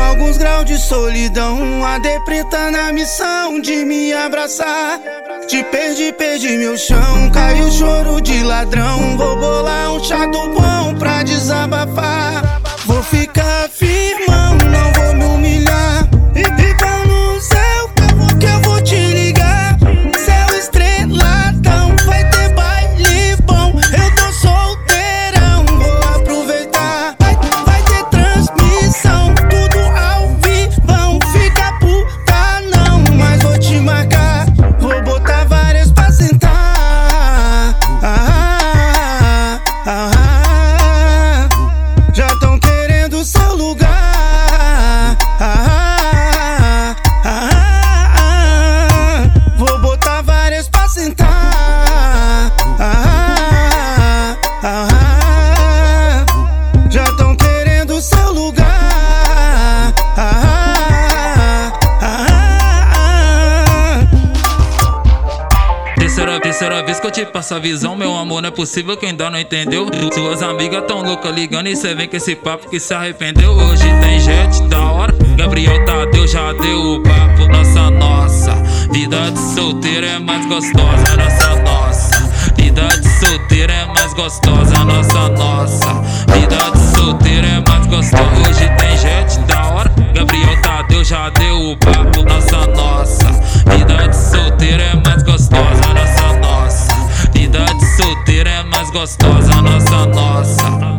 alguns graus de solidão. A depreta na missão de me abraçar. Te perdi, perdi meu chão. Caiu choro de ladrão. Vou bolar um chato Terceira, vez que eu te passo a visão, meu amor, não é possível que ainda não entendeu. Suas amigas tão loucas ligando e cê vem com esse papo que se arrependeu. Hoje tem jet da hora, Gabriel Tadeu já deu o papo. Nossa, nossa, vida de solteiro é mais gostosa. Nossa, nossa, vida de solteiro é mais gostosa. Nossa, nossa, vida de solteiro é mais gostosa. Hoje tem jet da hora, Gabriel Tadeu já deu o papo. Nossa, nossa, gostosa, nossa, nossa.